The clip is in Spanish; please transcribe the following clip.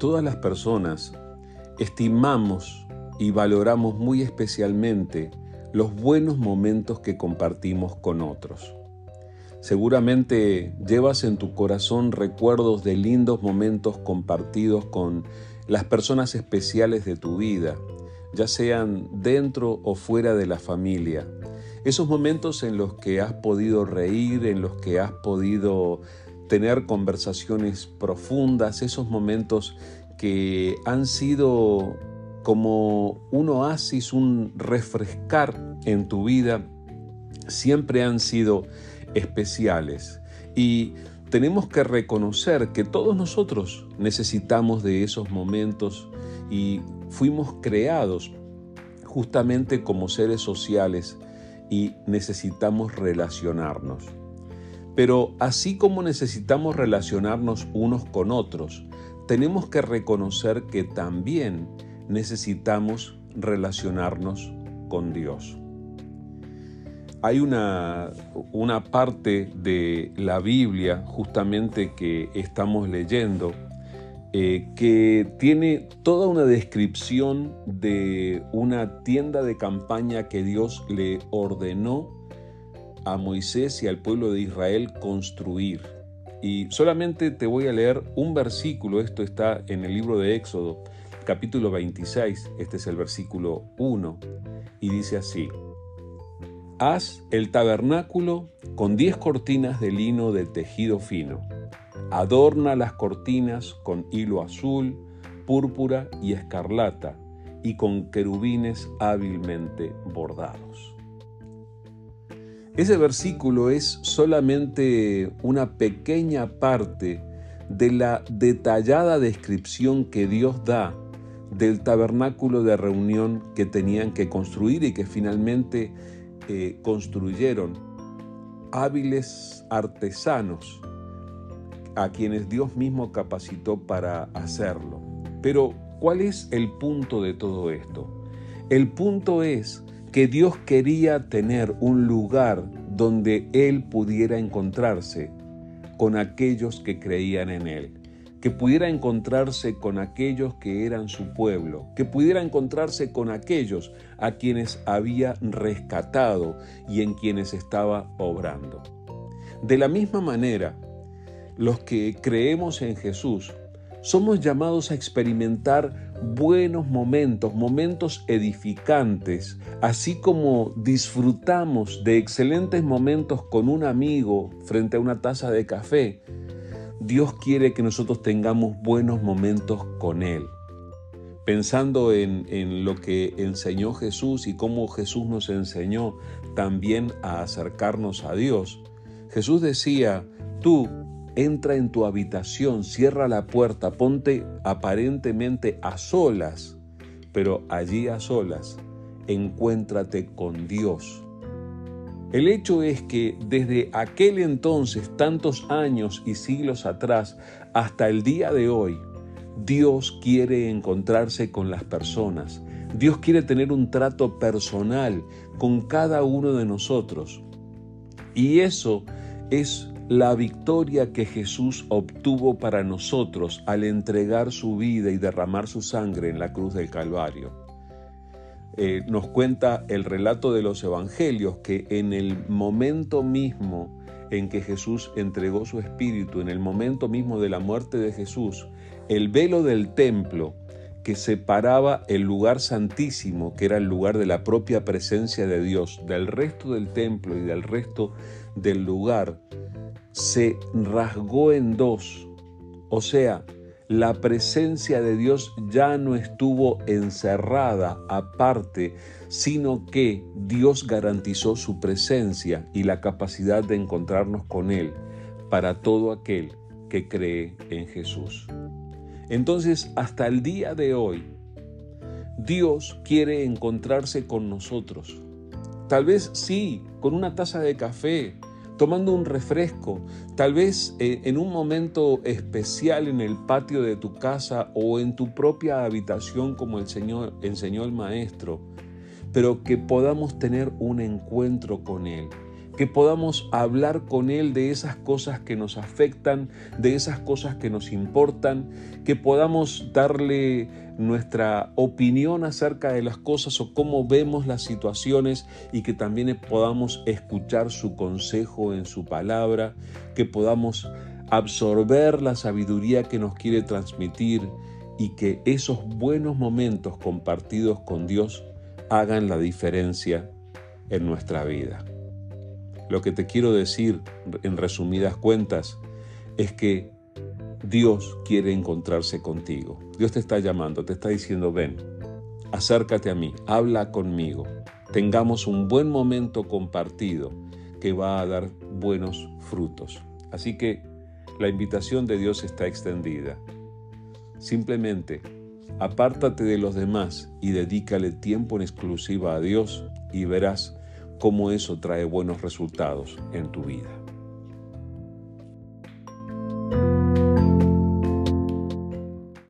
Todas las personas estimamos y valoramos muy especialmente los buenos momentos que compartimos con otros. Seguramente llevas en tu corazón recuerdos de lindos momentos compartidos con las personas especiales de tu vida, ya sean dentro o fuera de la familia. Esos momentos en los que has podido reír, en los que has podido tener conversaciones profundas, esos momentos que han sido como un oasis, un refrescar en tu vida, siempre han sido especiales. Y tenemos que reconocer que todos nosotros necesitamos de esos momentos y fuimos creados justamente como seres sociales y necesitamos relacionarnos. Pero así como necesitamos relacionarnos unos con otros, tenemos que reconocer que también necesitamos relacionarnos con Dios. Hay una, una parte de la Biblia justamente que estamos leyendo eh, que tiene toda una descripción de una tienda de campaña que Dios le ordenó a Moisés y al pueblo de Israel construir. Y solamente te voy a leer un versículo, esto está en el libro de Éxodo, capítulo 26, este es el versículo 1, y dice así, Haz el tabernáculo con diez cortinas de lino de tejido fino. Adorna las cortinas con hilo azul, púrpura y escarlata, y con querubines hábilmente bordados. Ese versículo es solamente una pequeña parte de la detallada descripción que Dios da del tabernáculo de reunión que tenían que construir y que finalmente eh, construyeron hábiles artesanos a quienes Dios mismo capacitó para hacerlo. Pero, ¿cuál es el punto de todo esto? El punto es que Dios quería tener un lugar donde Él pudiera encontrarse con aquellos que creían en Él que pudiera encontrarse con aquellos que eran su pueblo, que pudiera encontrarse con aquellos a quienes había rescatado y en quienes estaba obrando. De la misma manera, los que creemos en Jesús somos llamados a experimentar buenos momentos, momentos edificantes, así como disfrutamos de excelentes momentos con un amigo frente a una taza de café Dios quiere que nosotros tengamos buenos momentos con Él. Pensando en, lo que enseñó Jesús y cómo Jesús nos enseñó también a acercarnos a Dios. Jesús decía, tú entra en tu habitación, cierra la puerta, ponte aparentemente a solas, pero allí a solas, encuéntrate con Dios el hecho es que desde aquel entonces, tantos años y siglos atrás, hasta el día de hoy, Dios quiere encontrarse con las personas. Dios quiere tener un trato personal con cada uno de nosotros. Y eso es la victoria que Jesús obtuvo para nosotros al entregar su vida y derramar su sangre en la cruz del Calvario. Eh, nos cuenta el relato de los evangelios que en el momento mismo en que Jesús entregó su espíritu, en el momento mismo de la muerte de Jesús, el velo del templo que separaba el lugar santísimo, que era el lugar de la propia presencia de Dios, del resto del templo y del resto del lugar, se rasgó en dos. O sea, la presencia de Dios ya no estuvo encerrada aparte, sino que Dios garantizó su presencia y la capacidad de encontrarnos con Él para todo aquel que cree en Jesús. Entonces, hasta el día de hoy, Dios quiere encontrarse con nosotros. Tal vez sí, con una taza de café, tomando un refresco, tal vez eh, en un momento especial en el patio de tu casa o en tu propia habitación como el Señor enseñó el maestro, pero que podamos tener un encuentro con Él, que podamos hablar con Él de esas cosas que nos afectan, de esas cosas que nos importan, que podamos darle nuestra opinión acerca de las cosas o cómo vemos las situaciones y que también podamos escuchar su consejo en su palabra, que podamos absorber la sabiduría que nos quiere transmitir y que esos buenos momentos compartidos con Dios hagan la diferencia en nuestra vida. Lo que te quiero decir en resumidas cuentas es que Dios quiere encontrarse contigo. Dios te está llamando, te está diciendo, ven, acércate a mí, habla conmigo, tengamos un buen momento compartido que va a dar buenos frutos. Así que la invitación de Dios está extendida. Simplemente apártate de los demás y dedícale tiempo en exclusiva a Dios y verás cómo eso trae buenos resultados en tu vida.